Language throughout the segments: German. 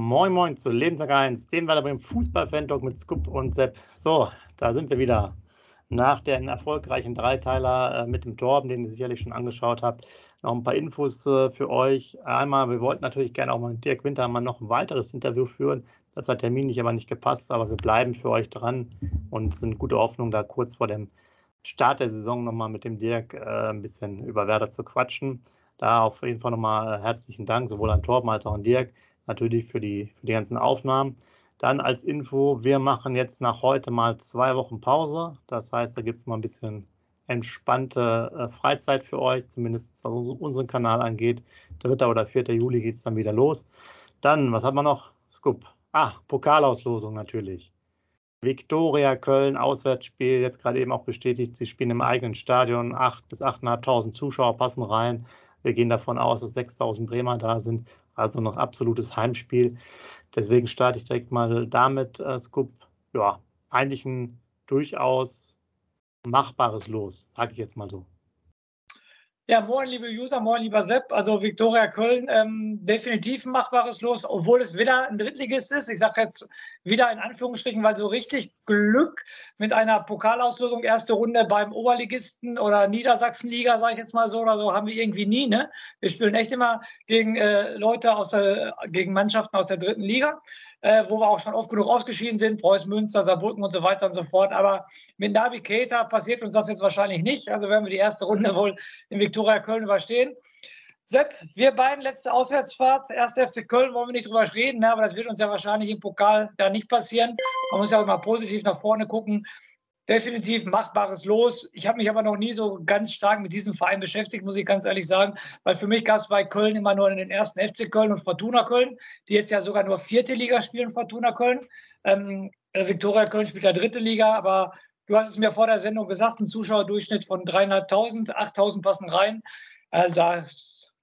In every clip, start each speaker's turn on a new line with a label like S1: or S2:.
S1: Moin Moin zu Lebensjahr 1, dem Werder beim Fußball-Fan-Talk mit Scoop und Sepp. So, da sind wir wieder. Nach den erfolgreichen Dreiteiler äh, mit dem Torben, den ihr sicherlich schon angeschaut habt, noch ein paar Infos äh, für euch. Einmal, wir wollten natürlich gerne auch mal mit Dirk Wintermann noch ein weiteres Interview führen. Das hat terminlich aber nicht gepasst, aber wir bleiben für euch dran und sind gute Hoffnung, da kurz vor dem Start der Saison nochmal mit dem Dirk äh, ein bisschen über Werder zu quatschen. Da auf jeden Fall nochmal herzlichen Dank, sowohl an Torben als auch an Dirk natürlich für die, für die ganzen Aufnahmen. Dann als Info, wir machen jetzt nach heute mal zwei Wochen Pause. Das heißt, da gibt es mal ein bisschen entspannte äh, Freizeit für euch, zumindest was unseren Kanal angeht. 3. oder 4. Juli geht es dann wieder los. Dann, was hat man noch? Scoop. Ah, Pokalauslosung natürlich. Viktoria Köln, Auswärtsspiel, jetzt gerade eben auch bestätigt, sie spielen im eigenen Stadion. 8.000 bis 8.500 Zuschauer passen rein. Wir gehen davon aus, dass 6.000 Bremer da sind also noch absolutes Heimspiel. Deswegen starte ich direkt mal damit, äh, Scoop. Ja, eigentlich ein durchaus machbares Los, sage ich jetzt mal so.
S2: Ja, moin, liebe User, moin, lieber Sepp. Also Viktoria Köln, ähm, definitiv ein machbares Los, obwohl es wieder ein Drittligist ist. Ich sage jetzt wieder in Anführungsstrichen, weil so richtig Glück mit einer Pokalauslosung, erste Runde beim Oberligisten oder Niedersachsenliga, sage ich jetzt mal so oder so, haben wir irgendwie nie. Ne? Wir spielen echt immer gegen äh, Leute aus der, gegen Mannschaften aus der dritten Liga äh, wo wir auch schon oft genug ausgeschieden sind, Preußen, Münster, Saarbrücken und so weiter und so fort. Aber mit Navi Keita passiert uns das jetzt wahrscheinlich nicht. Also werden wir die erste Runde wohl in Viktoria Köln überstehen. Sepp, wir beiden letzte Auswärtsfahrt, erst FC Köln, wollen wir nicht drüber reden, ne? aber das wird uns ja wahrscheinlich im Pokal ja nicht passieren. Man muss ja auch immer positiv nach vorne gucken definitiv machbares Los. Ich habe mich aber noch nie so ganz stark mit diesem Verein beschäftigt, muss ich ganz ehrlich sagen, weil für mich gab es bei Köln immer nur den ersten FC Köln und Fortuna Köln, die jetzt ja sogar nur vierte Liga spielen, Fortuna Köln. Ähm, äh, Viktoria Köln spielt ja dritte Liga, aber du hast es mir vor der Sendung gesagt, ein Zuschauerdurchschnitt von 3.500, 8.000 passen rein. Also da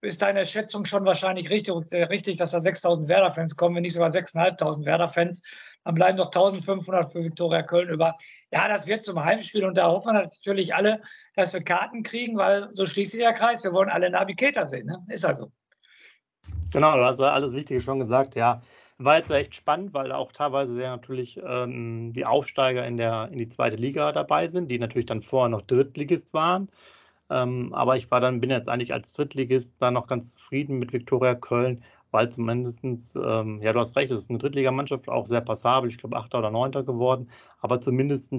S2: ist deine Schätzung schon wahrscheinlich richtig, richtig dass da 6.000 Werder-Fans kommen, wenn nicht sogar 6.500 Werder-Fans dann bleiben noch 1500 für Viktoria Köln über. Ja, das wird zum Heimspiel und da hoffen wir natürlich alle, dass wir Karten kriegen, weil so schließt sich der Kreis. Wir wollen alle Navigator sehen. Ne? Ist also.
S1: Genau, du hast ja alles Wichtige schon gesagt. Ja, war jetzt echt spannend, weil auch teilweise sehr natürlich ähm, die Aufsteiger in, der, in die zweite Liga dabei sind, die natürlich dann vorher noch Drittligist waren. Ähm, aber ich war dann, bin jetzt eigentlich als Drittligist da noch ganz zufrieden mit Viktoria Köln, weil zumindest, ähm, ja, du hast recht, es ist eine Drittligamannschaft, auch sehr passabel, ich glaube Achter oder Neunter geworden, aber zumindest,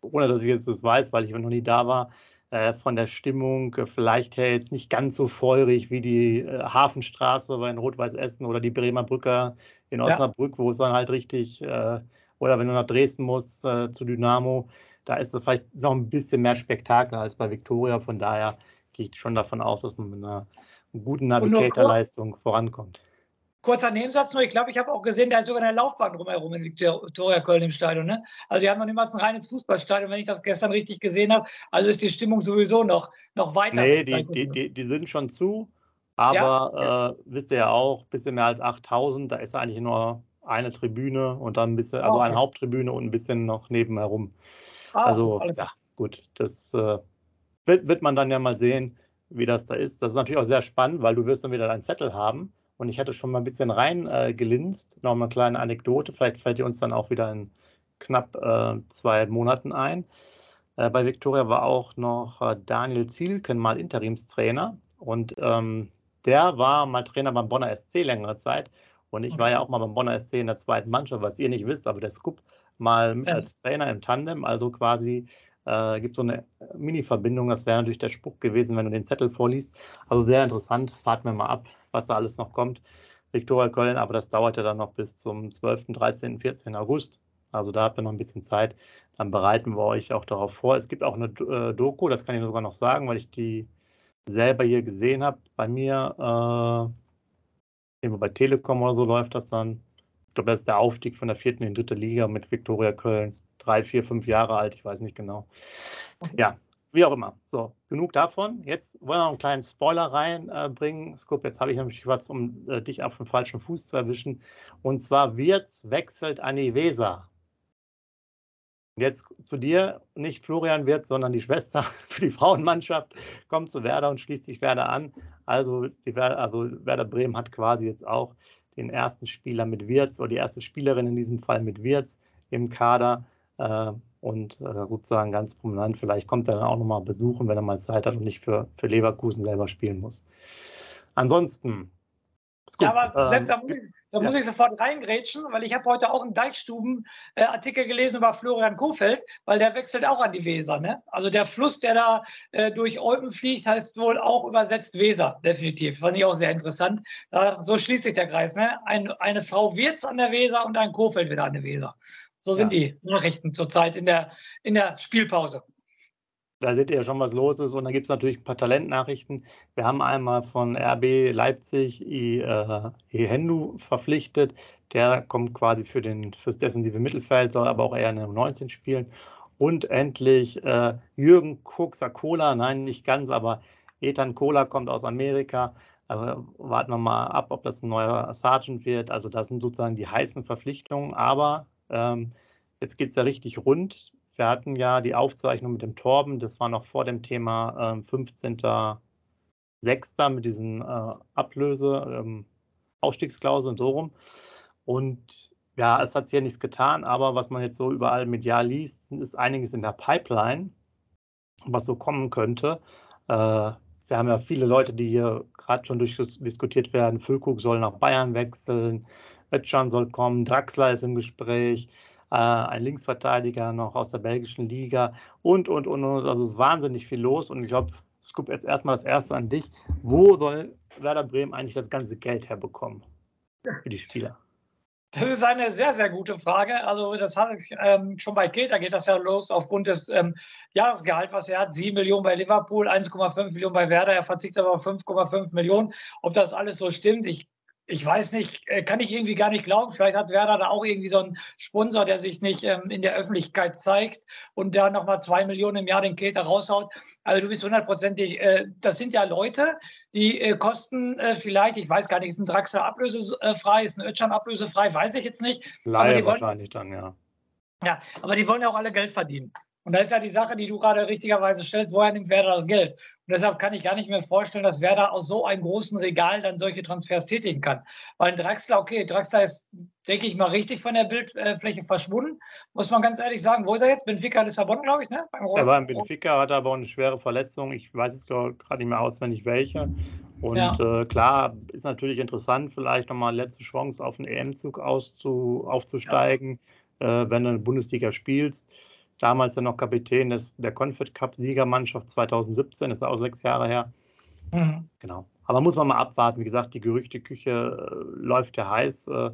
S1: ohne dass ich jetzt das weiß, weil ich noch nie da war, äh, von der Stimmung äh, vielleicht her jetzt nicht ganz so feurig wie die äh, Hafenstraße bei Rot-Weiß Essen oder die Bremer Brücker in Osnabrück, ja. wo es dann halt richtig, oder wenn du nach Dresden musst, zu Dynamo, da ist es vielleicht noch ein bisschen mehr Spektakel als bei Viktoria, von daher gehe ich schon davon aus, dass man mit einer guten Navigator-Leistung vorankommt.
S2: Kurzer Nebensatz nur, ich glaube, ich habe auch gesehen, da ist sogar eine Laufbahn drumherum in Victoria Köln im Stadion. Ne? Also die haben noch niemals ein reines Fußballstadion, wenn ich das gestern richtig gesehen habe. Also ist die Stimmung sowieso noch, noch weiter.
S1: Nee, die, die, die, die sind schon zu, aber ja, Äh, wisst ihr ja auch, ein bisschen mehr als 8000, da ist eigentlich nur eine Tribüne und dann ein bisschen, also okay. eine Haupttribüne und ein bisschen noch nebenherum. Ah, also, ja, gut, das äh, wird, wird man dann ja mal sehen wie das da ist. Das ist natürlich auch sehr spannend, weil du wirst dann wieder deinen Zettel haben. Und ich hatte schon mal ein bisschen rein äh, gelinst. Noch mal eine kleine Anekdote. Vielleicht fällt die uns dann auch wieder in knapp äh, zwei Monaten ein. Äh, bei Viktoria war auch noch äh, Daniel Zielken mal Interimstrainer. Und ähm, der war mal Trainer beim Bonner SC längere Zeit. Und ich war ja auch mal beim Bonner SC in der zweiten Mannschaft, was ihr nicht wisst, aber der Scoop mal mit als Trainer im Tandem, also quasi äh, gibt so eine Mini-Verbindung. Das wäre natürlich der Spruch gewesen, wenn du den Zettel vorliest. Also sehr interessant. Fahrt mir mal ab, was da alles noch kommt. Viktoria Köln, aber das dauert ja dann noch bis zum 12., 13., 14. August. Also da habt ihr noch ein bisschen Zeit. Dann bereiten wir euch auch darauf vor. Es gibt auch eine äh, Doku, das kann ich sogar noch sagen, weil ich die selber hier gesehen habe. Bei mir, äh, bei Telekom oder so läuft das dann. Ich glaube, das ist der Aufstieg von der vierten in die dritte Liga mit Viktoria Köln drei, vier, fünf Jahre alt, ich weiß nicht genau. Ja, wie auch immer. So, genug davon. Jetzt wollen wir noch einen kleinen Spoiler reinbringen. Äh, Scoop, jetzt habe ich nämlich was, um äh, dich auf den falschen Fuß zu erwischen. Und zwar Wirtz wechselt an die Weser. Jetzt zu dir, nicht Florian Wirtz, sondern die Schwester für die Frauenmannschaft kommt zu Werder und schließt sich Werder an. Also, die Werder, also Werder Bremen hat quasi jetzt auch den ersten Spieler mit Wirtz oder die erste Spielerin in diesem Fall mit Wirtz im Kader. Äh, und äh, sozusagen ganz prominent, vielleicht kommt er dann auch nochmal besuchen, wenn er mal Zeit hat und nicht für, für Leverkusen selber spielen muss. Ansonsten.
S2: Ja, aber ähm, da, muss ich, da ja. muss ich sofort reingrätschen, weil ich habe heute auch einen Deichstuben-Artikel äh, gelesen über Florian Kofeld, weil der wechselt auch an die Weser. Ne? Also der Fluss, der da äh, durch Olpen fliegt, heißt wohl auch übersetzt Weser, definitiv. Fand ich auch sehr interessant. Da, so schließt sich der Kreis. Ne? Ein, eine Frau Wirz an der Weser und ein Kofeld wieder an der Weser. So sind ja. die Nachrichten zurzeit in der, in der Spielpause.
S1: Da seht ihr ja schon, was los ist. Und dann gibt es natürlich ein paar Talentnachrichten. Wir haben einmal von RB Leipzig Hendu verpflichtet. Der kommt quasi für den, fürs defensive Mittelfeld, soll aber auch eher in der 19 spielen. Und endlich äh, Jürgen Coca-Cola, nein, nicht ganz, aber Ethan Cola kommt aus Amerika. Aber warten wir mal ab, ob das ein neuer Sergeant wird. Also das sind sozusagen die heißen Verpflichtungen. Aber ähm, jetzt geht es ja richtig rund. Wir hatten ja die Aufzeichnung mit dem Torben, das war noch vor dem Thema ähm, 15.06. mit diesen äh, Ablöse, ähm, Ausstiegsklauseln so rum. Und ja, es hat sich ja nichts getan, aber was man jetzt so überall medial liest, ist einiges in der Pipeline, was so kommen könnte. Äh, wir haben ja viele Leute, die hier gerade schon durchdiskutiert werden. Füllkrug soll nach Bayern wechseln. Özcan soll kommen, Draxler ist im Gespräch, äh, ein Linksverteidiger noch aus der belgischen Liga und, und, und, und. Also es ist wahnsinnig viel los und ich glaube, Scoop, jetzt erstmal das erste an dich. Wo soll Werder Bremen eigentlich das ganze Geld herbekommen für die Spieler?
S2: Das ist eine sehr, sehr gute Frage. Also, das habe ich ähm, schon bei Kilter geht das ja los aufgrund des ähm, Jahresgehalts, was er hat. 7 Millionen bei Liverpool, 1,5 Millionen bei Werder. Er verzichtet auf 5,5 Millionen. Ob das alles so stimmt, ich ich weiß nicht, äh, kann ich irgendwie gar nicht glauben. Vielleicht hat Werder da auch irgendwie so einen Sponsor, der sich nicht ähm, in der Öffentlichkeit zeigt und der nochmal zwei Millionen im Jahr den Keter raushaut. Also du bist hundertprozentig, äh, das sind ja Leute, die äh, kosten äh, vielleicht, ich weiß gar nicht, ist ein Draxler ablösefrei, ist ein Özcan ablösefrei, weiß ich jetzt nicht.
S1: Leider wahrscheinlich dann, ja.
S2: Ja, aber die wollen ja auch alle Geld verdienen. Und da ist ja die Sache, die du gerade richtigerweise stellst, woher nimmt Werder das Geld? Und deshalb kann ich gar nicht mehr vorstellen, dass Werder aus so einem großen Regal dann solche Transfers tätigen kann. Weil Draxler, okay, Draxler ist, denke ich mal, richtig von der Bildfläche verschwunden. Muss man ganz ehrlich sagen, wo ist er jetzt? Benfica Lissabon, glaube ich, ne?
S1: er war in Benfica, hat aber auch eine schwere Verletzung. Ich weiß es gerade nicht mehr auswendig, welche. Und ja. äh, klar, ist natürlich interessant, vielleicht nochmal letzte Chance auf einen EM-Zug aufzusteigen, ja. äh, wenn du in der Bundesliga spielst damals ja noch Kapitän des, der Confed Cup-Siegermannschaft 2017, das ist auch sechs Jahre her. Mhm. Genau. Aber muss man mal abwarten. Wie gesagt, die Gerüchteküche äh, läuft ja heiß. Äh,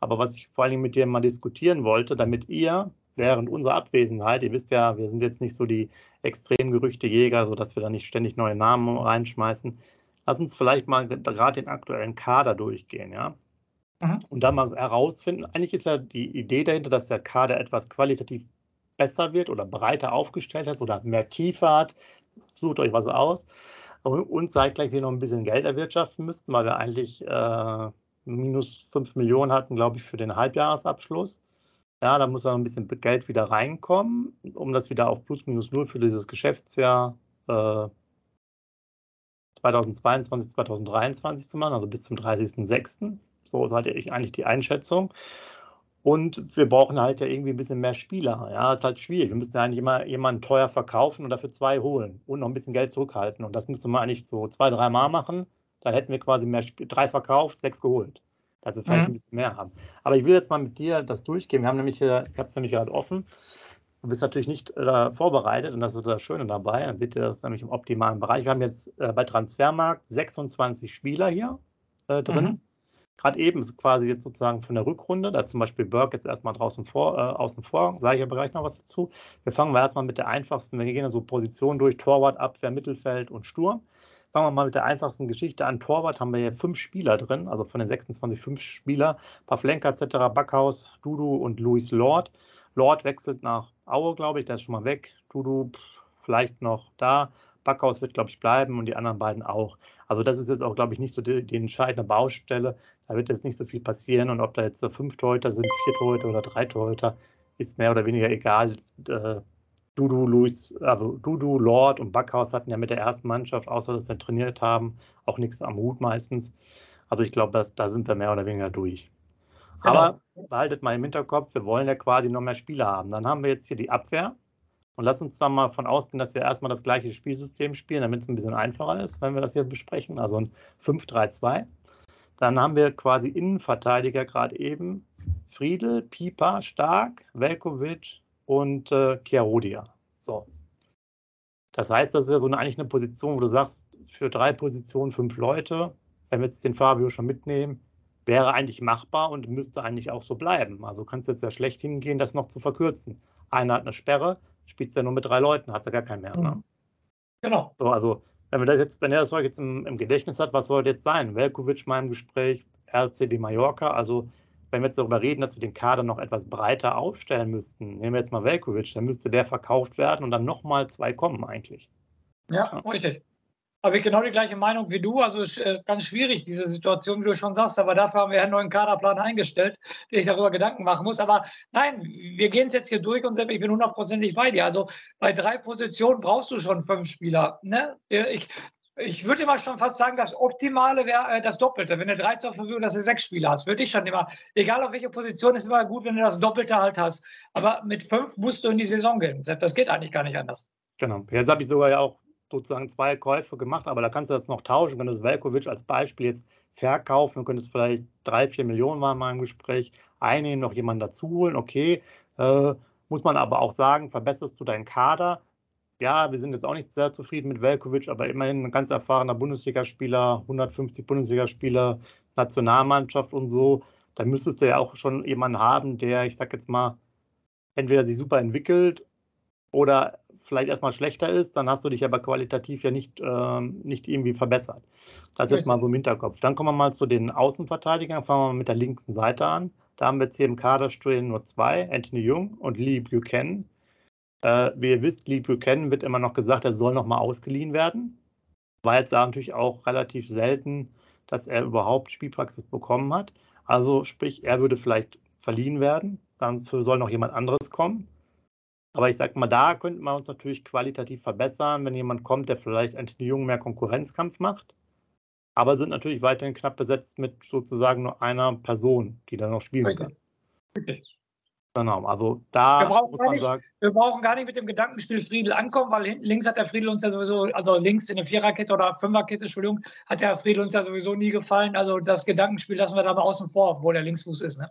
S1: aber was ich vor allen Dingen mit dir mal diskutieren wollte, damit ihr während unserer Abwesenheit, ihr wisst ja, wir sind jetzt nicht so die extremen Gerüchtejäger, sodass wir da nicht ständig neue Namen reinschmeißen. Lass uns vielleicht mal gerade den aktuellen Kader durchgehen, ja. Mhm. Und dann mal herausfinden, eigentlich ist ja die Idee dahinter, dass der Kader etwas qualitativ besser wird oder breiter aufgestellt ist oder mehr Tiefe hat. Sucht euch was aus. Und zeitgleich wir noch ein bisschen Geld erwirtschaften müssten, weil wir eigentlich äh, minus 5 Millionen hatten, glaube ich, für den Halbjahresabschluss. Ja, da muss noch ein bisschen Geld wieder reinkommen, um das wieder auf plus minus null für dieses Geschäftsjahr äh, 2022, 2023 zu machen, also bis zum 30.06. So ist halt eigentlich die Einschätzung. Und wir brauchen halt ja irgendwie ein bisschen mehr Spieler. Ja, das ist halt schwierig. Wir müssen ja eigentlich immer jemanden teuer verkaufen und dafür zwei holen und noch ein bisschen Geld zurückhalten. Und das müsste man eigentlich so zwei, drei Mal machen. Dann hätten wir quasi mehr Sp drei verkauft, sechs geholt. Also vielleicht mhm. ein bisschen mehr haben. Aber ich will jetzt mal mit dir das durchgehen. Wir haben nämlich, ich habe es nämlich gerade offen. Du bist natürlich nicht äh, vorbereitet und das ist das Schöne dabei. Dann seht ihr das nämlich im optimalen Bereich. Wir haben jetzt äh, bei Transfermarkt 26 Spieler hier äh, drin. Mhm. Gerade eben ist quasi jetzt sozusagen von der Rückrunde, da ist zum Beispiel Burke jetzt erstmal draußen vor, äh, außen vor, sage ich ja Bereich noch was dazu. Wir fangen wir erstmal mit der einfachsten, wir gehen so Positionen durch, Torwart, Abwehr, Mittelfeld und Sturm. Fangen wir mal mit der einfachsten Geschichte an. Torwart haben wir hier fünf Spieler drin, also von den 26 fünf Spieler. Pavlenka etc., Backhaus, Dudu und Luis Lord. Lord wechselt nach Aue, glaube ich, der ist schon mal weg. Dudu pff, vielleicht noch da. Backhaus wird, glaube ich, bleiben und die anderen beiden auch. Also das ist jetzt auch, glaube ich, nicht so die, die, entscheidende Baustelle. Da wird jetzt nicht so viel passieren. Und ob da jetzt fünf Torhüter sind, vier Torhüter oder drei Torhüter, ist mehr oder weniger egal. Äh, Dudu, Luis, also Dudu, Lord und Backhaus hatten ja mit der ersten Mannschaft, außer dass sie trainiert haben, auch nichts am Hut meistens. Also ich glaube, da sind wir mehr oder weniger durch. Genau. Aber behaltet mal im Hinterkopf, wir wollen ja quasi noch mehr Spieler haben. Dann haben wir jetzt hier die Abwehr. Und lass uns dann mal von ausgehen, dass wir erstmal das gleiche Spielsystem spielen, damit es ein bisschen einfacher ist, wenn wir das hier besprechen. Also ein 5-3-2. Dann haben wir quasi Innenverteidiger gerade eben. Friedel, Pieper, Stark, Velkovic und äh, Chiarodia. So. Das heißt, das ist ja so eine, eigentlich eine Position, wo du sagst, für drei Positionen fünf Leute, wenn wir jetzt den Fabio schon mitnehmen, wäre eigentlich machbar und müsste eigentlich auch so bleiben. Also kannst du jetzt ja schlecht hingehen, das noch zu verkürzen. Einer hat eine Sperre, spielt ja nur mit drei Leuten, hat ja gar keinen mehr. Ne?
S2: Mhm. Genau.
S1: So, also wenn wir das jetzt, wenn er das euch jetzt im, im Gedächtnis hat, was sollte jetzt sein? Velkovic mal im Gespräch, RCD Mallorca, also wenn wir jetzt darüber reden, dass wir den Kader noch etwas breiter aufstellen müssten, nehmen wir jetzt mal Velkovic, dann müsste der verkauft werden und dann nochmal zwei kommen eigentlich.
S2: Ja, ja. richtig habe ich genau die gleiche Meinung wie du. Also äh, ganz schwierig, diese Situation, wie du schon sagst. Aber dafür haben wir einen neuen Kaderplan eingestellt, der ich darüber Gedanken machen muss. Aber nein, wir gehen es jetzt hier durch und ich bin hundertprozentig bei dir. Also bei drei Positionen brauchst du schon fünf Spieler. Ne? Ich, ich würde immer schon fast sagen, das Optimale wäre äh, das Doppelte. Wenn du drei zur Verfügung dass du sechs Spieler hast, würde ich schon immer, egal auf welche Position, ist immer gut, wenn du das Doppelte halt hast. Aber mit fünf musst du in die Saison gehen. Das geht eigentlich gar nicht anders.
S1: Genau. Jetzt habe ich sogar ja auch sozusagen zwei Käufe gemacht, aber da kannst du das noch tauschen. Wenn du Velkovic als Beispiel jetzt verkaufen, du könntest vielleicht drei, vier Millionen mal in meinem Gespräch einnehmen, noch jemanden dazu holen, okay. Äh, muss man aber auch sagen, verbesserst du deinen Kader. Ja, wir sind jetzt auch nicht sehr zufrieden mit Velkovic, aber immerhin ein ganz erfahrener Bundesligaspieler, 150 Bundesligaspieler, Nationalmannschaft und so. Da müsstest du ja auch schon jemanden haben, der, ich sag jetzt mal, entweder sich super entwickelt oder vielleicht erstmal schlechter ist, dann hast du dich aber qualitativ ja nicht, äh, nicht irgendwie verbessert. Das ist jetzt mal so im Hinterkopf. Dann kommen wir mal zu den Außenverteidigern. Fangen wir mal mit der linken Seite an. Da haben wir jetzt hier im Kader stehen nur zwei, Anthony Jung und Lee Buchanan. Äh, wie ihr wisst, Lee Buchanan wird immer noch gesagt, er soll nochmal ausgeliehen werden. War jetzt natürlich auch relativ selten, dass er überhaupt Spielpraxis bekommen hat. Also sprich, er würde vielleicht verliehen werden. Dann soll noch jemand anderes kommen. Aber ich sage mal, da könnten wir uns natürlich qualitativ verbessern, wenn jemand kommt, der vielleicht Anthony Jung mehr Konkurrenzkampf macht. Aber sind natürlich weiterhin knapp besetzt mit sozusagen nur einer Person, die dann noch spielen kann. Richtig. Genau, also da
S2: muss man nicht, sagen. Wir brauchen gar nicht mit dem Gedankenspiel Friedel ankommen, weil links hat der Friedel uns ja sowieso, also links in der Viererkette oder Fünferkette, Entschuldigung, hat der Friedel uns ja sowieso nie gefallen. Also das Gedankenspiel lassen wir da mal außen vor, obwohl der Linksfuß ist. Ne?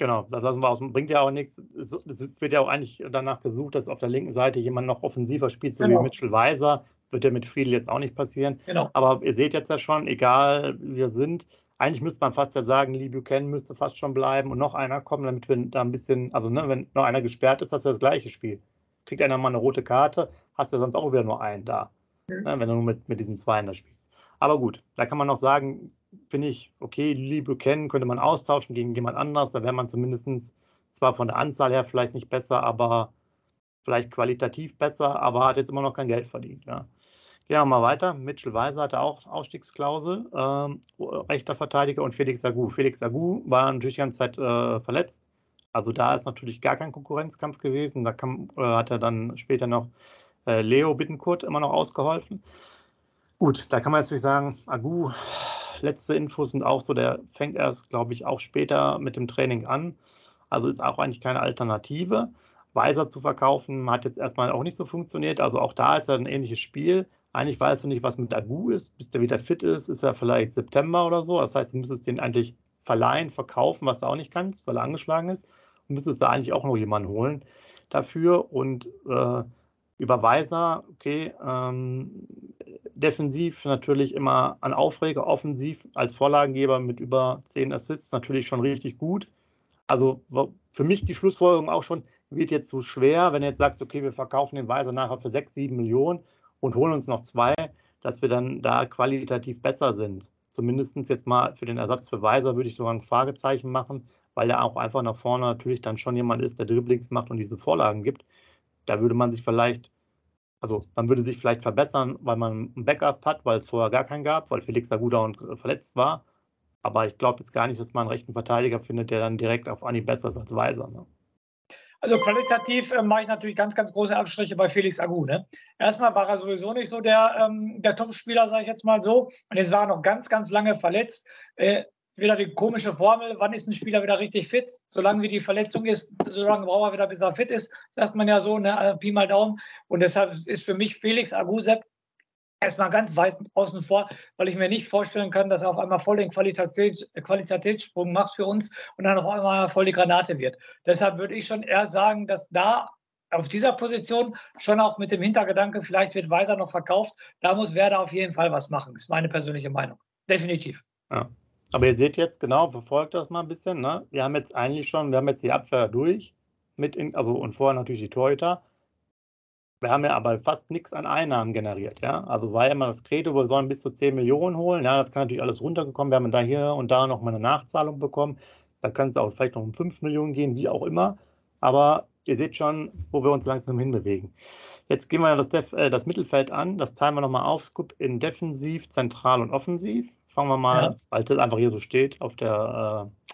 S1: Genau, das lassen wir aus. Bringt ja auch nichts. Es, wird ja auch eigentlich danach gesucht, dass auf der linken Seite jemand noch offensiver spielt, so genau. wie Mitchell Weiser. Wird ja mit Friedel jetzt auch nicht passieren. Genau. Aber ihr seht jetzt ja schon, egal wie wir sind, eigentlich müsste man fast ja sagen, Lee Buchanan müsste fast schon bleiben und noch einer kommen, damit wir da ein bisschen, also ne, wenn noch einer gesperrt ist, das ist ja das gleiche Spiel. Kriegt einer mal eine rote Karte, hast du ja sonst auch wieder nur einen da. Mhm. Ne, wenn du nur mit, mit diesen zwei in der spielst. Aber gut, da kann man noch sagen, finde ich, okay, Lee Buchanan könnte man austauschen gegen jemand anderes. Da wäre man zumindest zwar von der Anzahl her vielleicht nicht besser, aber vielleicht qualitativ besser, aber hat jetzt immer noch kein Geld verdient. Ja. Gehen wir mal weiter. Mitchell Weiser hatte auch Ausstiegsklausel, ähm, rechter Verteidiger und Felix Agu. Felix Agu war natürlich die ganze Zeit äh, verletzt. Also da ist natürlich gar kein Konkurrenzkampf gewesen. Da kam, äh, hat er dann später noch äh, Leo Bittenkurt immer noch ausgeholfen. Gut, da kann man natürlich sagen, Agu letzte Infos sind auch so, der fängt erst, glaube ich, auch später mit dem Training an. Also ist auch eigentlich keine Alternative. Weiser zu verkaufen hat jetzt erstmal auch nicht so funktioniert. Also auch da ist ja ein ähnliches Spiel. Eigentlich weißt du nicht, was mit Agu ist. Bis der wieder fit ist, ist er vielleicht September oder so. Das heißt, du müsstest den eigentlich verleihen, verkaufen, was du auch nicht kannst, weil er angeschlagen ist. Du müsstest da eigentlich auch noch jemanden holen dafür. Und äh, Überweiser, okay, ähm, defensiv natürlich immer an Aufreger, offensiv als Vorlagengeber mit über 10 Assists natürlich schon richtig gut. Also für mich die Schlussfolgerung auch schon, wird jetzt so schwer, wenn du jetzt sagst, okay, wir verkaufen den Weiser nachher für 6, 7 Millionen und holen uns noch zwei, dass wir dann da qualitativ besser sind. Zumindest jetzt mal für den Ersatz für Weiser würde ich sogar ein Fragezeichen machen, weil er auch einfach nach vorne natürlich dann schon jemand ist, der Dribblings macht und diese Vorlagen gibt da würde man sich vielleicht, also man würde sich vielleicht verbessern, weil man ein Backup hat, weil es vorher gar keinen gab, weil Felix Aguda und äh, verletzt war. Aber ich glaube jetzt gar nicht, dass man einen rechten Verteidiger findet, der dann direkt auf Anni besser ist als Weiser. Ne?
S2: Also qualitativ äh, mache ich natürlich ganz, ganz große Abstriche bei Felix Agu. Ne? Erstmal war er sowieso nicht so der, ähm, der Top-Spieler, sage ich jetzt mal so. Und jetzt war er noch ganz, ganz lange verletzt. Äh, wieder die komische Formel, wann ist ein Spieler wieder richtig fit? Solange wie die Verletzung ist, solange braucht er wieder, bis er fit ist, sagt man ja so, ne? Pi mal Daumen. Und deshalb ist für mich Felix Agusepp erstmal ganz weit außen vor, weil ich mir nicht vorstellen kann, dass er auf einmal voll den Qualitäts Qualitätssprung macht für uns und dann auf einmal voll die Granate wird. Deshalb würde ich schon eher sagen, dass da auf dieser Position schon auch mit dem Hintergedanke, vielleicht wird Weiser noch verkauft, da muss Werder auf jeden Fall was machen. Ist meine persönliche Meinung. Definitiv.
S1: Ja. Aber ihr seht jetzt genau, verfolgt das mal ein bisschen. Ne? Wir haben jetzt eigentlich schon, wir haben jetzt die Abwehr durch, mit in, also und vorher natürlich die Torhüter. Wir haben ja aber fast nichts an Einnahmen generiert, ja. Also war ja immer das Credo, wir sollen bis zu 10 Millionen holen. Ja, das kann natürlich alles runtergekommen. Wir haben da hier und da noch mal eine Nachzahlung bekommen. Da kann es auch vielleicht noch um 5 Millionen gehen, wie auch immer. Aber ihr seht schon, wo wir uns langsam hinbewegen. Jetzt gehen wir das, äh, das Mittelfeld an. Das teilen wir nochmal auf in Defensiv, Zentral und Offensiv. Fangen wir mal, ja. weil es einfach hier so steht, auf der äh,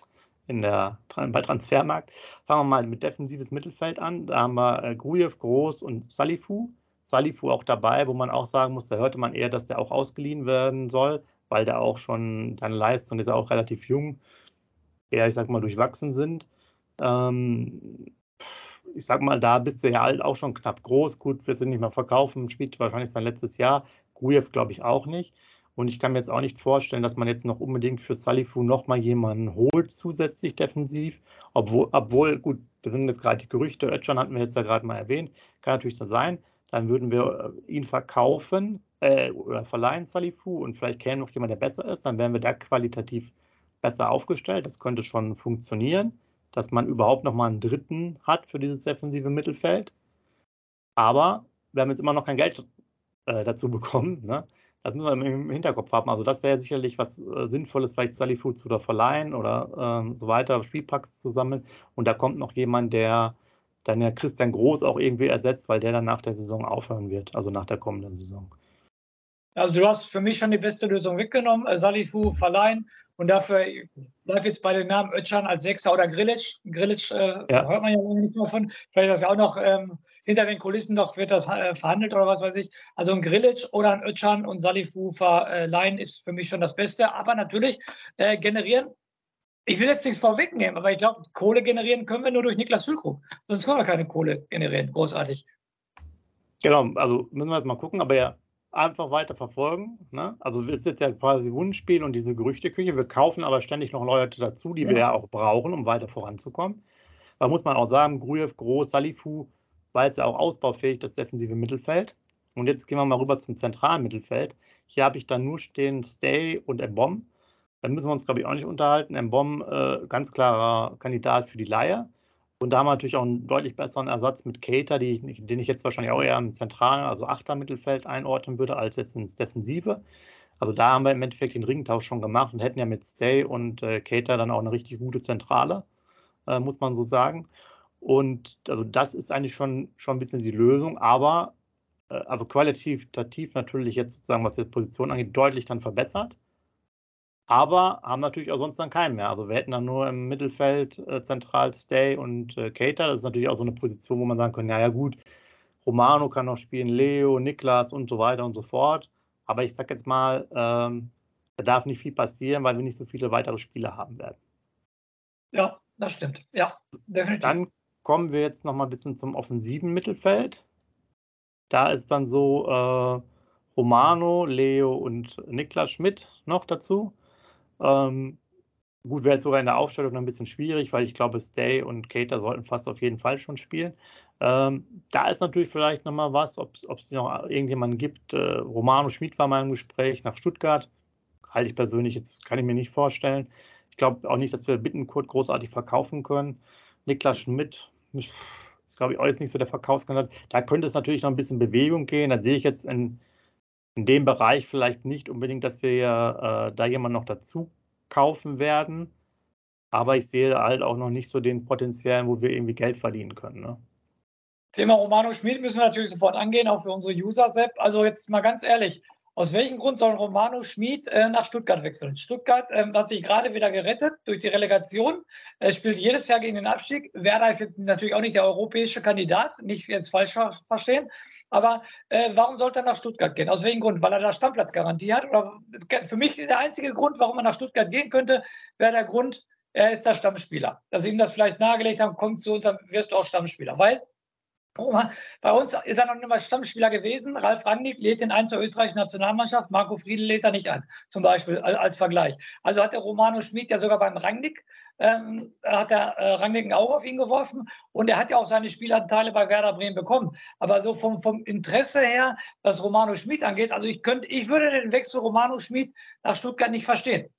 S1: in der, bei Transfermarkt. Fangen wir mal mit defensives Mittelfeld an. Da haben wir äh, Grujew, Groß und Salifu. Salifu auch dabei, wo man auch sagen muss, da hörte man eher, dass der auch ausgeliehen werden soll, weil der auch schon seine Leistung ist auch relativ jung, eher, ich sag mal, durchwachsen sind. Ähm, ich sag mal, da bist du ja halt auch schon knapp groß. Gut, wir sind nicht mehr verkaufen, spielt wahrscheinlich sein letztes Jahr. Grujew glaube ich auch nicht. Und ich kann mir jetzt auch nicht vorstellen, dass man jetzt noch unbedingt für Salifu nochmal jemanden holt, zusätzlich defensiv. Obwohl, obwohl, gut, wir sind jetzt gerade die Gerüchte, Ötchan hatten wir jetzt ja gerade mal erwähnt, kann natürlich so sein. Dann würden wir äh, ihn verkaufen äh, oder verleihen, Salifu, und vielleicht käme noch jemand, der besser ist. Dann wären wir da qualitativ besser aufgestellt. Das könnte schon funktionieren, dass man überhaupt nochmal einen Dritten hat für dieses defensive Mittelfeld. Aber wir haben jetzt immer noch kein Geld äh, dazu bekommen. Ne? Das müssen wir im Hinterkopf haben. Also das wäre sicherlich was äh, Sinnvolles, vielleicht Sally Foods oder verleihen oder ähm, so weiter, Spielpacks zu sammeln. Und da kommt noch jemand, der dann ja Christian Groß auch irgendwie ersetzt, weil der dann nach der Saison aufhören wird, also nach der kommenden Saison.
S2: Also du hast für mich schon die beste Lösung weggenommen, äh, Salifu verleihen und dafür bleibt jetzt bei den Namen Ötchan als Sechser oder Grilic. Grilic äh, ja. hört man ja lange nicht mehr von. Vielleicht ist das ja auch noch ähm, hinter den Kulissen doch wird das äh, verhandelt oder was weiß ich. Also ein Grilic oder ein Ötchan und Salifu verleihen ist für mich schon das Beste. Aber natürlich äh, generieren, ich will jetzt nichts vorwegnehmen, aber ich glaube, Kohle generieren können wir nur durch Niklas Füllkrug. Sonst können wir keine Kohle generieren, großartig.
S1: Genau, also müssen wir jetzt mal gucken, aber ja, einfach weiter verfolgen. Ne? Also es ist jetzt ja quasi Wunschspiel und diese Gerüchteküche. Wir kaufen aber ständig noch Leute dazu, die ja. wir ja auch brauchen, um weiter voranzukommen. Da muss man auch sagen, Grujew, Groß, Salifu, war jetzt auch ausbaufähig, das defensive Mittelfeld. Und jetzt gehen wir mal rüber zum zentralen Mittelfeld. Hier habe ich dann nur stehen Stay und Mbom. Da müssen wir uns, glaube ich, auch nicht unterhalten. Mbom, äh, ganz klarer Kandidat für die Leihe. Und da haben wir natürlich auch einen deutlich besseren Ersatz mit Cater, ich, den ich jetzt wahrscheinlich auch eher im zentralen, also Achter Mittelfeld einordnen würde, als jetzt ins Defensive. Also da haben wir im Endeffekt den Ringtausch schon gemacht und hätten ja mit Stay und äh, Cater dann auch eine richtig gute Zentrale, äh, muss man so sagen. Und also das ist eigentlich schon, schon ein bisschen die Lösung, aber äh, also qualitativ natürlich jetzt sozusagen, was die Position angeht, deutlich dann verbessert. Aber haben natürlich auch sonst dann keinen mehr. Also wir hätten dann nur im Mittelfeld äh, zentral Stay und äh, Cater. Das ist natürlich auch so eine Position, wo man sagen kann, naja gut, Romano kann noch spielen, Leo, Niklas und so weiter und so fort. Aber ich sag jetzt mal, ähm, da darf nicht viel passieren, weil wir nicht so viele weitere Spieler haben werden.
S2: Ja, das stimmt. Ja,
S1: definitiv. Dann kommen wir jetzt noch mal ein bisschen zum offensiven Mittelfeld. Da ist dann so äh, Romano, Leo und Niklas Schmidt noch dazu. Ähm, gut, wäre jetzt sogar in der Aufstellung noch ein bisschen schwierig, weil ich glaube, Stay und Cater sollten fast auf jeden Fall schon spielen. Ähm, da ist natürlich vielleicht noch mal was, ob es noch irgendjemanden gibt. Äh, Romano Schmidt war mal im Gespräch nach Stuttgart. Halte ich persönlich jetzt, kann ich mir nicht vorstellen. Ich glaube auch nicht, dass wir Bittenkurt großartig verkaufen können. Niklas Schmidt, ist, glaube ich, auch jetzt nicht so der Verkaufskandidat. Da könnte es natürlich noch ein bisschen Bewegung gehen. Da sehe ich jetzt in, in dem Bereich vielleicht nicht unbedingt, dass wir äh, da jemanden noch dazu kaufen werden. Aber ich sehe halt auch noch nicht so den Potenzial, wo wir irgendwie Geld verdienen können. Ne?
S2: Thema Romano Schmid müssen wir natürlich sofort angehen, auch für unsere User-Sepp. Also jetzt mal ganz ehrlich, Aus welchem Grund soll Romano Schmid äh, nach Stuttgart wechseln? Stuttgart ähm, hat sich gerade wieder gerettet durch die Relegation. Er spielt jedes Jahr gegen den Abstieg. Werder ist jetzt natürlich auch nicht der europäische Kandidat, nicht jetzt falsch verstehen. Aber äh, warum sollte er nach Stuttgart gehen? Aus welchem Grund? Weil er da Stammplatzgarantie hat? Oder für mich der einzige Grund, warum er nach Stuttgart gehen könnte, wäre der Grund, er ist der Stammspieler. Dass sie ihm das vielleicht nahegelegt haben, kommt zu uns, dann wirst du auch Stammspieler. Weil bei uns ist er noch nicht mal Stammspieler gewesen. Ralf Rangnick lädt ihn ein zur österreichischen Nationalmannschaft. Marco Friedel lädt er nicht ein, zum Beispiel als Vergleich. Also hat der Romano Schmid ja sogar beim Rangnick, ähm, hat der äh, Rangnick ein Auge auf ihn geworfen und er hat ja auch seine Spielanteile bei Werder Bremen bekommen. Aber so vom, vom Interesse her, was Romano Schmid angeht, also ich könnte, ich würde den Wechsel Romano Schmid nach Stuttgart nicht verstehen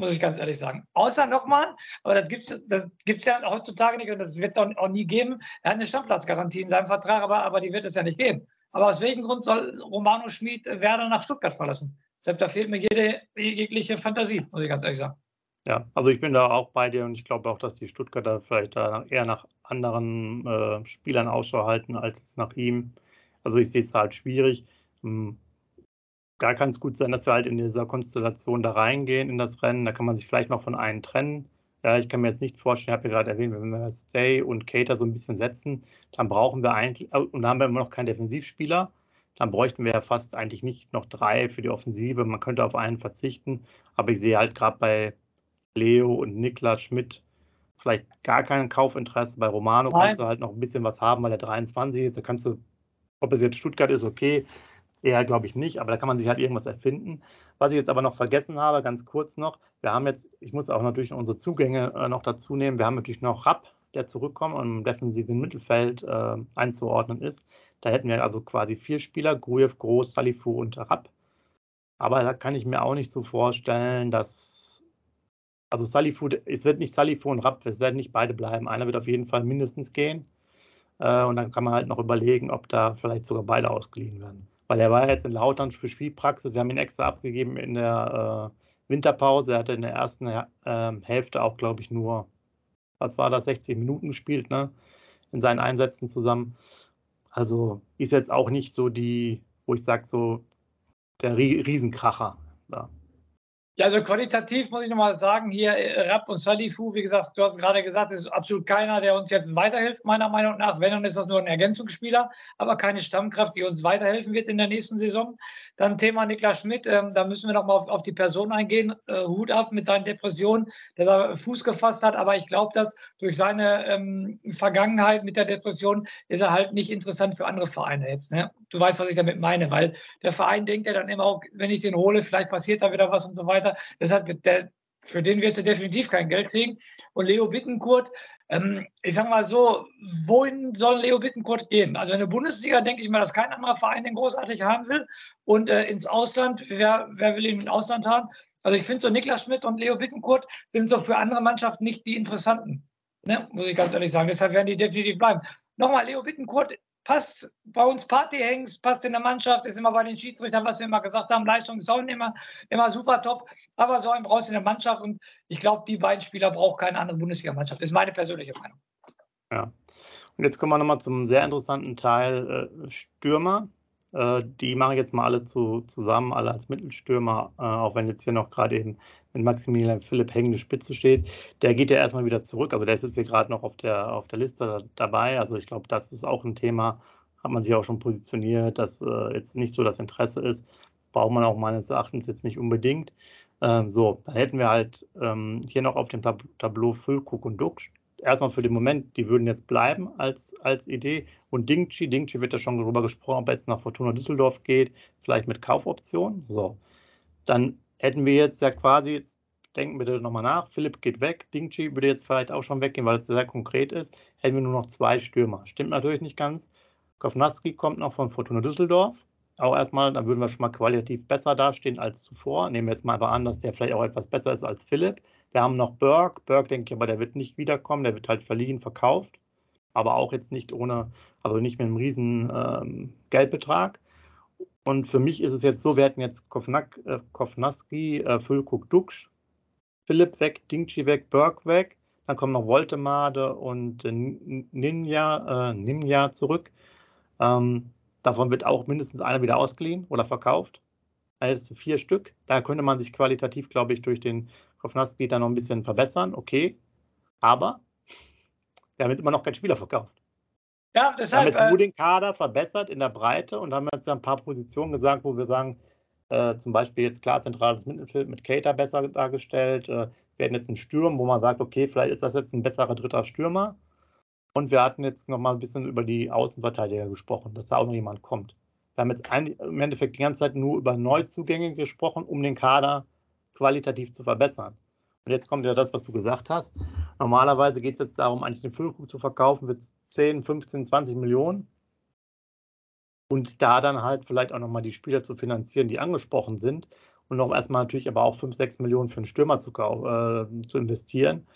S2: muss ich ganz ehrlich sagen. Außer nochmal, aber das gibt es das gibt's ja heutzutage nicht und das wird es auch, auch, nie geben. Er hat eine Stammplatzgarantie in seinem Vertrag, aber, aber die wird es ja nicht geben. Aber aus welchem Grund soll Romano Schmid Werder nach Stuttgart verlassen? Deshalb, da fehlt mir jede, jegliche Fantasie, muss ich ganz ehrlich sagen.
S1: Ja, also ich bin da auch bei dir und ich glaube auch, dass die Stuttgarter vielleicht da eher nach anderen äh, Spielern Ausschau halten als nach ihm. Also ich sehe es halt schwierig. Hm, da kann es gut sein, dass wir halt in dieser Konstellation da reingehen in das Rennen. Da kann man sich vielleicht noch von einem trennen. Ja, ich kann mir jetzt nicht vorstellen, ich habe ja gerade erwähnt, wenn wir Stay und Cater so ein bisschen setzen, dann brauchen wir eigentlich, und da haben wir immer noch keinen Defensivspieler, dann bräuchten wir ja fast eigentlich nicht noch drei für die Offensive. Man könnte auf einen verzichten, aber ich sehe halt gerade bei Leo und Niklas Schmidt vielleicht gar kein Kaufinteresse. Bei Romano Nein. kannst du halt noch ein bisschen was haben, weil er 23 ist. Da kannst du, ob es jetzt Stuttgart ist, okay, Eher glaube ich nicht, aber da kann man sich halt irgendwas erfinden. Was ich jetzt aber noch vergessen habe, ganz kurz noch, wir haben jetzt, ich muss auch natürlich unsere Zugänge äh, noch dazu nehmen, wir haben natürlich noch Rapp, der zurückkommt und im defensiven Mittelfeld äh, einzuordnen ist. Da hätten wir also quasi vier Spieler, Grujew, Groß, Salifu und Rapp. Aber da kann ich mir auch nicht so vorstellen, dass, also Salifu, es wird nicht Salifu und Rapp, es werden nicht beide bleiben. Einer wird auf jeden Fall mindestens gehen. Äh, und dann kann man halt noch überlegen, ob da vielleicht sogar beide ausgeliehen werden weil er war jetzt in Lautern für Spielpraxis. Wir haben ihn extra abgegeben in der äh, Winterpause. Er hatte in der ersten äh, Hälfte auch, glaube ich, nur, was war das, 60 Minuten gespielt, ne? In seinen Einsätzen zusammen. Also ist jetzt auch nicht so die, wo ich sage, so der Riesenkracher. Ja.
S2: Ja, also qualitativ muss ich nochmal sagen, hier äh, Rapp und Salifu, wie gesagt, du hast gerade gesagt, es ist absolut keiner, der uns jetzt weiterhilft, meiner Meinung nach. Wenn, dann ist das nur ein Ergänzungsspieler, aber keine Stammkraft, die uns weiterhelfen wird in der nächsten Saison. Dann Thema Niklas Schmidt, ähm, da müssen wir nochmal auf, auf die Person eingehen. Äh, Hut ab mit seinen Depressionen, dass er Fuß gefasst hat, aber ich glaube, dass durch seine ähm, Vergangenheit mit der Depression ist er halt nicht interessant für andere Vereine jetzt. Ne? Du weißt, was ich damit meine, weil der Verein denkt ja dann immer auch, wenn ich den hole, vielleicht passiert da wieder was und so weiter weiter. Deshalb, der, für den wirst du definitiv kein Geld kriegen. Und Leo Bittenkurt, ähm, ich sag mal so, wohin soll Leo Bittenkurt gehen? Also in der Bundesliga denke ich mal, dass kein anderer Verein den großartig haben will. Und äh, ins Ausland, wer, wer will ihn im Ausland haben? Also ich finde so Niklas Schmidt und Leo Bittenkurt sind so für andere Mannschaften nicht die interessanten. Ne? Muss ich ganz ehrlich sagen. Deshalb werden die definitiv bleiben. Nochmal, Leo Bittenkurt passt bei uns Partyhengst, passt in der Mannschaft, ist immer bei den Schiedsrichtern, was wir immer gesagt haben, Leistung ist immer, immer super top, aber so einen brauchst du in der Mannschaft und ich glaube, die beiden Spieler braucht keine andere Bundesliga-Mannschaft. Das ist meine persönliche Meinung.
S1: Ja. Und jetzt kommen wir nochmal zum sehr interessanten Teil äh, Stürmer. Äh, die mache ich jetzt mal alle zu, zusammen, alle als Mittelstürmer, äh, auch wenn jetzt hier noch gerade eben mit Maximilian Philipp hängende Spitze steht. Der geht ja erstmal wieder zurück. Also der ist jetzt hier gerade noch auf der, auf der Liste da, dabei. Also ich glaube, das ist auch ein Thema, hat man sich auch schon positioniert, dass äh, jetzt nicht so das Interesse ist. Braucht man auch meines Erachtens jetzt nicht unbedingt. Ähm, so, dann hätten wir halt ähm, hier noch auf dem Tab Tableau Füllkuck und Duck erstmal für den Moment, die würden jetzt bleiben als, als Idee. Und Dingchi, Dingchi wird ja schon darüber gesprochen, ob er jetzt nach Fortuna Düsseldorf geht, vielleicht mit Kaufoption. So, dann hätten wir jetzt ja quasi, jetzt denken bitte nochmal nach, Philipp geht weg, Dingchi würde jetzt vielleicht auch schon weggehen, weil es sehr konkret ist, hätten wir nur noch zwei Stürmer. Stimmt natürlich nicht ganz. Kovnaski kommt noch von Fortuna Düsseldorf. Auch erstmal, dann würden wir schon mal qualitativ besser dastehen als zuvor. Nehmen wir jetzt mal an, dass der vielleicht auch etwas besser ist als Philipp. Wir haben noch Burke. Burke, denke ich, aber der wird nicht wiederkommen. Der wird halt verliehen, verkauft. Aber auch jetzt nicht ohne, also nicht mit einem riesen ähm, Geldbetrag. Und für mich ist es jetzt so, wir hätten jetzt Kovnak, äh, Kovnaski, äh, Füllkrug, Duxch, Philipp weg, Dingchi weg, Burke weg. Dann kommen noch Voltemade und äh, Ninja, äh, Ninja zurück. Ähm, davon wird auch mindestens einer wieder ausgeliehen oder verkauft. Du vier Stück. Da könnte man sich qualitativ, glaube ich, durch den Kovnatski dann noch ein bisschen verbessern. Okay. Aber wir haben jetzt immer noch keinen Spieler verkauft. Ja, deshalb. Wir haben jetzt nur den Kader verbessert in der Breite und haben jetzt ein paar Positionen gesagt, wo wir sagen, äh, zum Beispiel jetzt klar zentrales Mittelfeld mit Cater besser dargestellt. Äh, wir hatten jetzt einen Sturm, wo man sagt, okay, vielleicht ist das jetzt ein besserer dritter Stürmer. Und wir hatten jetzt noch mal ein bisschen über die Außenverteidiger gesprochen, dass da auch noch jemand kommt. Wir haben jetzt ein, im Endeffekt die ganze Zeit nur über Neuzugänge gesprochen, um den Kader qualitativ zu verbessern. Und jetzt kommt ja das, was du gesagt hast. Normalerweise geht es jetzt darum, eigentlich den Füllkrug zu verkaufen mit 10, 15, 20 Millionen. Und da dann halt vielleicht auch nochmal die Spieler zu finanzieren, die angesprochen sind. Und noch erstmal natürlich aber auch 5, 6 Millionen für einen Stürmer zu, äh, zu investieren,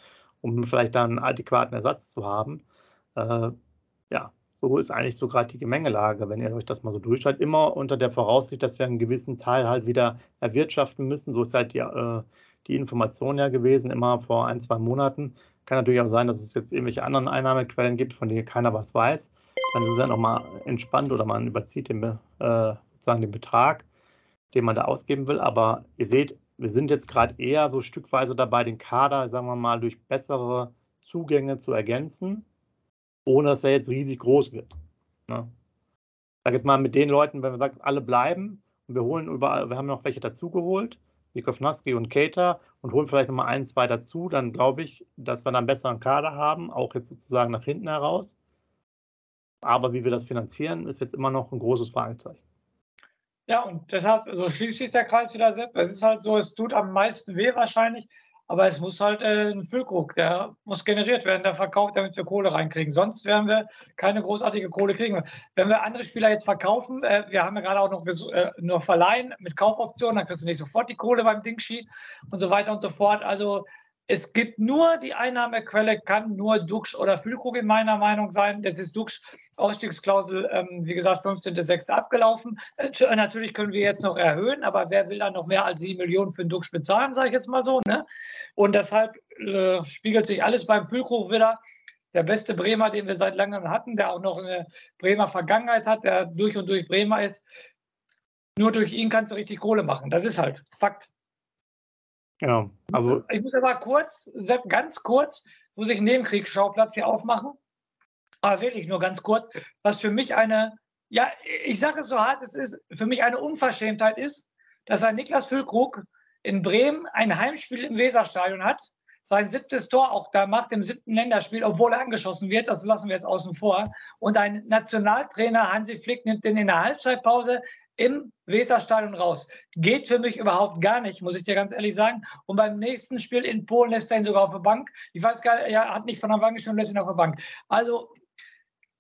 S1: um vielleicht dann einen adäquaten Ersatz zu haben. Äh, ja, so ist eigentlich so gerade die Gemengelage, wenn ihr euch das mal so durchschaut. Immer unter der Voraussicht, dass wir einen gewissen Teil halt wieder erwirtschaften müssen. So ist halt die, äh, die Information ja gewesen, immer vor ein, zwei Monaten. Kann natürlich auch sein, dass es jetzt irgendwelche anderen Einnahmequellen gibt, von denen keiner was weiß. Dann ist es ja nochmal entspannt oder man überzieht den, äh, sozusagen den Betrag, den man da ausgeben will. Aber ihr seht, wir sind jetzt gerade eher so stückweise dabei, den Kader, sagen wir mal, durch bessere Zugänge zu ergänzen, ohne dass er jetzt riesig groß wird. Ne? Sage jetzt mal mit den Leuten, wenn wir sagen, alle bleiben und wir holen überall, wir haben noch welche dazugeholt, wie Kovnaski und Cater und holen vielleicht nochmal ein, zwei dazu, dann glaube ich, dass wir dann einen besseren Kader haben, auch jetzt sozusagen nach hinten heraus. Aber wie wir das finanzieren, ist jetzt immer noch ein großes Fragezeichen.
S2: Ja, und deshalb, so schließt sich der Kreis wieder selbst. Es ist halt so, es tut am meisten weh wahrscheinlich, aber es muss halt äh, ein Füllkrug, der muss generiert werden, der verkauft, damit wir Kohle reinkriegen. Sonst werden wir keine großartige Kohle kriegen. Wenn wir andere Spieler jetzt verkaufen, äh, wir haben ja gerade auch noch äh, nur verleihen mit Kaufoptionen, dann kriegst du nicht sofort die Kohle beim Dingschi und so weiter und so fort. Also es gibt nur die Einnahmequelle, kann nur Dux oder Füllkrug in meiner Meinung sein. Jetzt ist Dux Ausstiegsklausel, ähm, wie gesagt, 15.06. abgelaufen. Äh, natürlich können wir jetzt noch erhöhen, aber wer will dann noch mehr als 7 Millionen für den Dux bezahlen, sage ich jetzt mal so. Ne? Und deshalb äh, spiegelt sich alles beim Füllkrug wieder. Der beste Bremer, den wir seit langem hatten, der auch noch eine Bremer Vergangenheit hat, der durch und durch Bremer ist. Nur durch ihn kannst du richtig Kohle machen. Das ist halt Fakt.
S1: Ja, also.
S2: Ich muss aber kurz, ganz kurz, muss ich einen Nebenkriegsschauplatz hier aufmachen. Aber wirklich nur ganz kurz, was für mich eine, ja, ich sage es so hart, es ist, für mich eine Unverschämtheit ist, dass ein Niklas Füllkrug in Bremen ein Heimspiel im Weserstadion hat, sein siebtes Tor auch da macht im siebten Länderspiel, obwohl er angeschossen wird, das lassen wir jetzt außen vor. Und ein Nationaltrainer, Hansi Flick, nimmt den in der Halbzeitpause im Weserstadion raus. Geht für mich überhaupt gar nicht, muss ich dir ganz ehrlich sagen. Und beim nächsten Spiel in Polen lässt er ihn sogar auf der Bank. Ich weiß gar nicht, er hat nicht von der Bank gespielt, lässt ihn auf der Bank. Also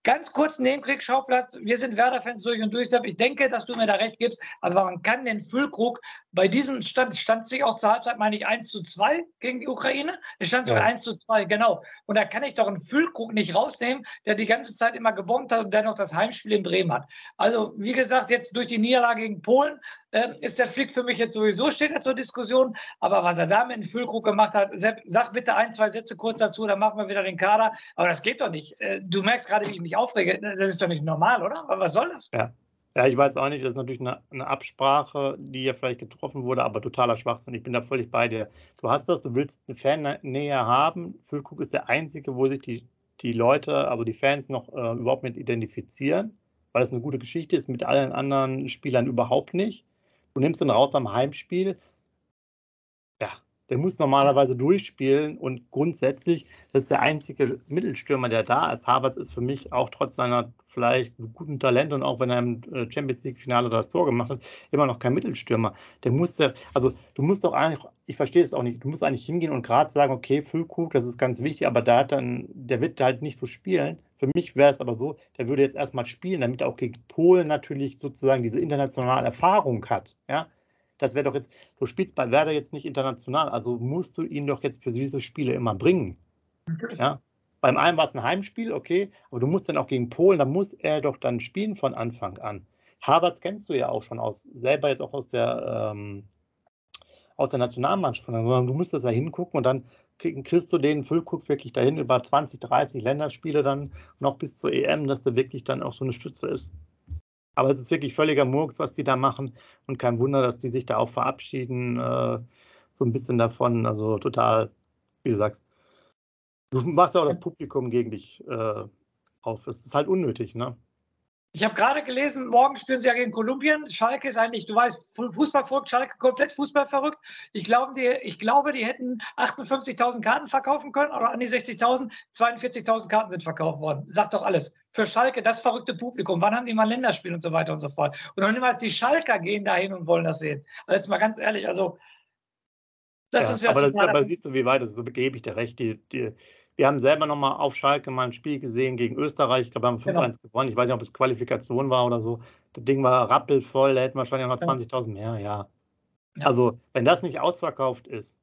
S2: Ganz kurz Nebenkriegsschauplatz. Wir sind Werder-Fans durch und durch. Ich denke, dass du mir da recht gibst. Aber man kann den Füllkrug bei diesem Stand, stand sich auch zur Halbzeit, meine ich, 1 zu 2 gegen die Ukraine. Es stand sogar ja. 1 zu 2, genau. Und da kann ich doch einen Füllkrug nicht rausnehmen, der die ganze Zeit immer gebombt hat und dennoch das Heimspiel in Bremen hat. Also, wie gesagt, jetzt durch die Niederlage gegen Polen äh, ist der Flick für mich jetzt sowieso, steht er zur Diskussion. Aber was er da mit dem Füllkrug gemacht hat, sag bitte ein, zwei Sätze kurz dazu, dann machen wir wieder den Kader. Aber das geht doch nicht. Äh, du merkst gerade, wie ich mich aufrege. Das ist doch nicht normal, oder? Was soll das?
S1: Ja. Ja, ich weiß auch nicht, das ist natürlich eine, eine, Absprache, die ja vielleicht getroffen wurde, aber totaler Schwachsinn. Ich bin da völlig bei dir. Du hast das, du willst eine Fannähe haben. Füllkrug ist der Einzige, wo sich die, die Leute, also die Fans noch äh, überhaupt mit identifizieren, weil es eine gute Geschichte ist, mit allen anderen Spielern überhaupt nicht. Du nimmst ihn raus beim Heimspiel, der muss normalerweise durchspielen und grundsätzlich, das ist der einzige Mittelstürmer, der da ist. Havertz ist für mich auch trotz seiner vielleicht guten Talent und auch wenn er im äh, Champions League-Finale das Tor gemacht hat, immer noch kein Mittelstürmer. Der musste, also du musst doch eigentlich, ich verstehe es auch nicht, du musst eigentlich hingehen und gerade sagen, okay, Füllkrug, das ist ganz wichtig, aber da hat dann, der wird halt nicht so spielen. Für mich wäre es aber so, der würde jetzt erstmal spielen, damit er auch gegen Polen natürlich sozusagen diese internationale Erfahrung hat. Ja, das wäre doch jetzt, du spielst bei Werder jetzt nicht international, also musst du ihn doch jetzt für diese Spiele immer bringen. Ja? Beim einen war es ein Heimspiel, okay, aber du musst dann auch gegen Polen, da muss er doch dann spielen von Anfang an. Havertz kennst du ja auch schon aus, selber jetzt auch aus der, ähm, aus der Nationalmannschaft. Du musstest da hingucken und dann kriegst du den Füllkuck wirklich dahin über 20, 30 Länderspiele dann noch bis zur EM, dass der wirklich dann auch so eine Stütze ist. Aber es ist wirklich völliger Murks, was die da machen. Und kein Wunder, dass die sich da auch verabschieden, äh, so ein bisschen davon. Also total, wie du sagst, du machst ja auch das Publikum gegen dich äh, auf. Es ist halt unnötig, ne?
S2: Ich habe gerade gelesen, morgen spielen sie ja gegen Kolumbien. Schalke ist eigentlich, du weißt, Fußball verrückt, Schalke komplett Fußball verrückt. Ich glaube, die, ich glaube, die hätten 58.000 Karten verkaufen können oder an die 60.000. 42.000 Karten sind verkauft worden. Sagt doch alles. Für Schalke, das verrückte Publikum. Wann haben die mal Länderspiel und so weiter und so fort? Und noch niemals die Schalker gehen dahin und wollen das sehen. Also jetzt mal ganz ehrlich, also.
S1: Das ja, aber, das, aber siehst du, wie weit das ist, so gebe ich dir recht. Die, die, wir haben selber nochmal auf Schalke mal ein Spiel gesehen gegen Österreich. Ich glaube, wir haben 5-1 genau. gewonnen. Ich weiß nicht, ob es Qualifikation war oder so. Das Ding war rappelvoll. Da hätten wir wahrscheinlich noch 20.000 mehr. Ja. ja. Also, wenn das nicht ausverkauft ist,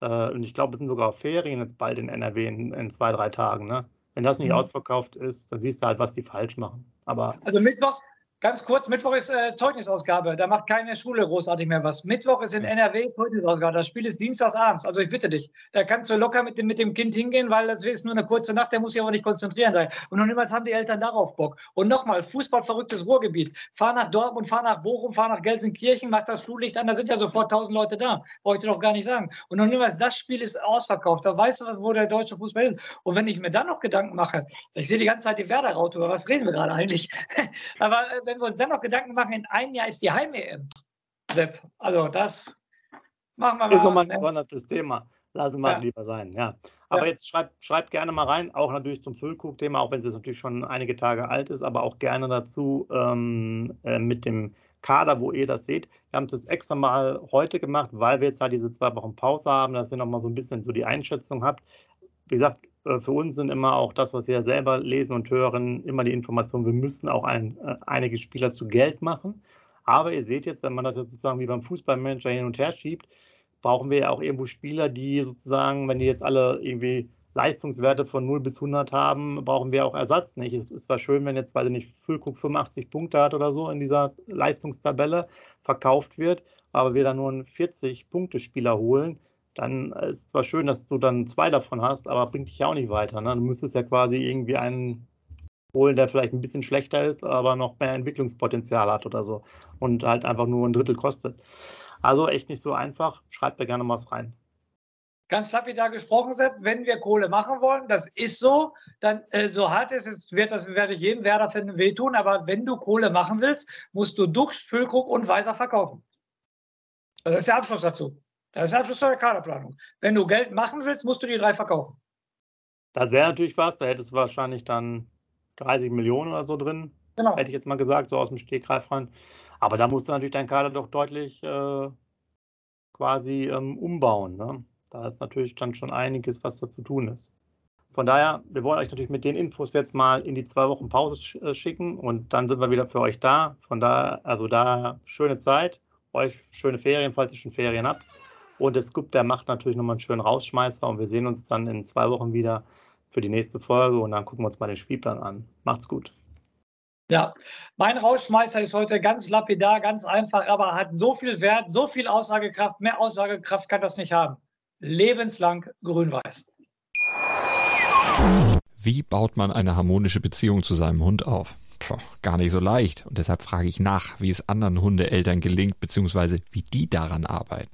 S1: äh, und ich glaube, es sind sogar Ferien jetzt bald in NRW in, in zwei, drei Tagen, ne? Wenn das nicht mhm. ausverkauft ist, dann siehst du halt, was die falsch machen. Aber
S2: also Mittwoch, Ganz kurz, Mittwoch ist äh, Zeugnisausgabe. Da macht keine Schule großartig mehr was. Mittwoch ist in NRW Zeugnisausgabe. Das Spiel ist dienstagsabends. Also ich bitte dich, da kannst du locker mit dem, mit dem Kind hingehen, weil das ist nur eine kurze Nacht, der muss sich aber nicht konzentrieren sein. Und noch niemals haben die Eltern darauf Bock. Und nochmal, Fußballverrücktes Ruhrgebiet. Fahr nach Dortmund, fahr nach Bochum, fahr nach Gelsenkirchen, mach das Flutlicht an, da sind ja sofort tausend Leute da. Brauche ich dir doch gar nicht sagen. Und noch niemals, das Spiel ist ausverkauft. Da weißt du, wo der deutsche Fußball ist. Und wenn ich mir dann noch Gedanken mache, ich sehe die ganze Zeit die Werder-Raute, über was reden wir gerade eigentlich? aber äh, wenn wir uns dann noch Gedanken machen, in einem Jahr ist die Heim-EM. Sepp, also das machen wir
S1: mal. Ist nochmal ein gesondertes Thema. Lassen wir ja. es lieber sein, ja. Aber ja. jetzt schreibt, schreibt gerne mal rein, auch natürlich zum Füllkrug-Thema, auch wenn es jetzt natürlich schon einige Tage alt ist, aber auch gerne dazu ähm, äh, mit dem Kader, wo ihr das seht. Wir haben es jetzt extra mal heute gemacht, weil wir jetzt halt diese zwei Wochen Pause haben, dass ihr nochmal so ein bisschen so die Einschätzung habt. Wie gesagt, für uns sind immer auch das, was wir selber lesen und hören, immer die Information, wir müssen auch ein, äh, einige Spieler zu Geld machen. Aber ihr seht jetzt, wenn man das jetzt sozusagen wie beim Fußballmanager hin und her schiebt, brauchen wir ja auch irgendwo Spieler, die sozusagen, wenn die jetzt alle irgendwie Leistungswerte von 0 bis 100 haben, brauchen wir auch Ersatz. Nicht? Es, es war schön, wenn jetzt, weiß ich nicht, Füllkrug 85 Punkte hat oder so in dieser Leistungstabelle verkauft wird, aber wir dann nur einen 40-Punkte-Spieler holen, dann ist es zwar schön, dass du dann zwei davon hast, aber bringt dich ja auch nicht weiter. Ne? Du müsstest ja quasi irgendwie einen holen, der vielleicht ein bisschen schlechter ist, aber noch mehr Entwicklungspotenzial hat oder so und halt einfach nur ein Drittel kostet. Also echt nicht so einfach. Schreibt da gerne was rein.
S2: Ganz lapidar gesprochen, Sepp, wenn wir Kohle machen wollen, das ist so, dann äh, so hart ist es, wird das werde ich jedem Werder finden wehtun, aber wenn du Kohle machen willst, musst du Dux, Füllkrug und Weiser verkaufen. Das ist der Abschluss dazu. Das ist Abschluss der Kaderplanung. Wenn du Geld machen willst, musst du die drei verkaufen.
S1: Das wäre natürlich was, da hättest du wahrscheinlich dann 30 Millionen oder so drin. Genau. Hätte ich jetzt mal gesagt, so aus dem Stegreif rein. Aber da musst du natürlich deinen Kader doch deutlich äh, quasi ähm, umbauen. Ne? Da ist natürlich dann schon einiges, was da zu tun ist. Von daher, wir wollen euch natürlich mit den Infos jetzt mal in die zwei Wochen Pause sch äh, schicken und dann sind wir wieder für euch da. Von daher, also da schöne Zeit, euch schöne Ferien, falls ihr schon Ferien habt. Und der Scoop, der macht natürlich nochmal einen schönen Rausschmeißer und wir sehen uns dann in zwei Wochen wieder für die nächste Folge und dann gucken wir uns mal den Spielplan an. Macht's gut.
S2: Ja, mein Rausschmeißer ist heute ganz lapidar, ganz einfach, aber hat so viel Wert, so viel Aussagekraft. Mehr Aussagekraft kann das nicht haben. Lebenslang grün-weiß.
S3: Wie baut man eine harmonische Beziehung zu seinem Hund auf? Puh, gar nicht so leicht. Und deshalb frage ich nach, wie es anderen Hundeeltern gelingt, beziehungsweise wie die daran arbeiten.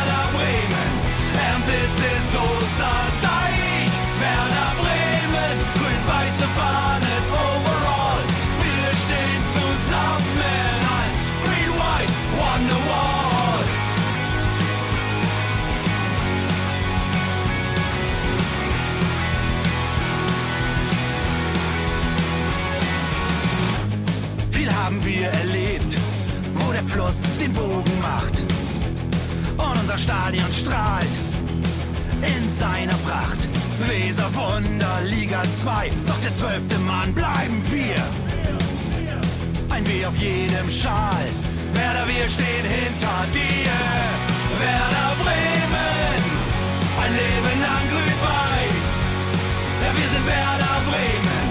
S4: Fluss den Bogen macht. Und unser Stadion strahlt in seiner Pracht. Weser Wunder, Liga 2, doch der zwölfte Mann bleiben wir. Ein W auf jedem Schal, Werder, wir stehen hinter dir. Werder Bremen, ein Leben lang grün-weiß. Ja, wir sind Werder Bremen,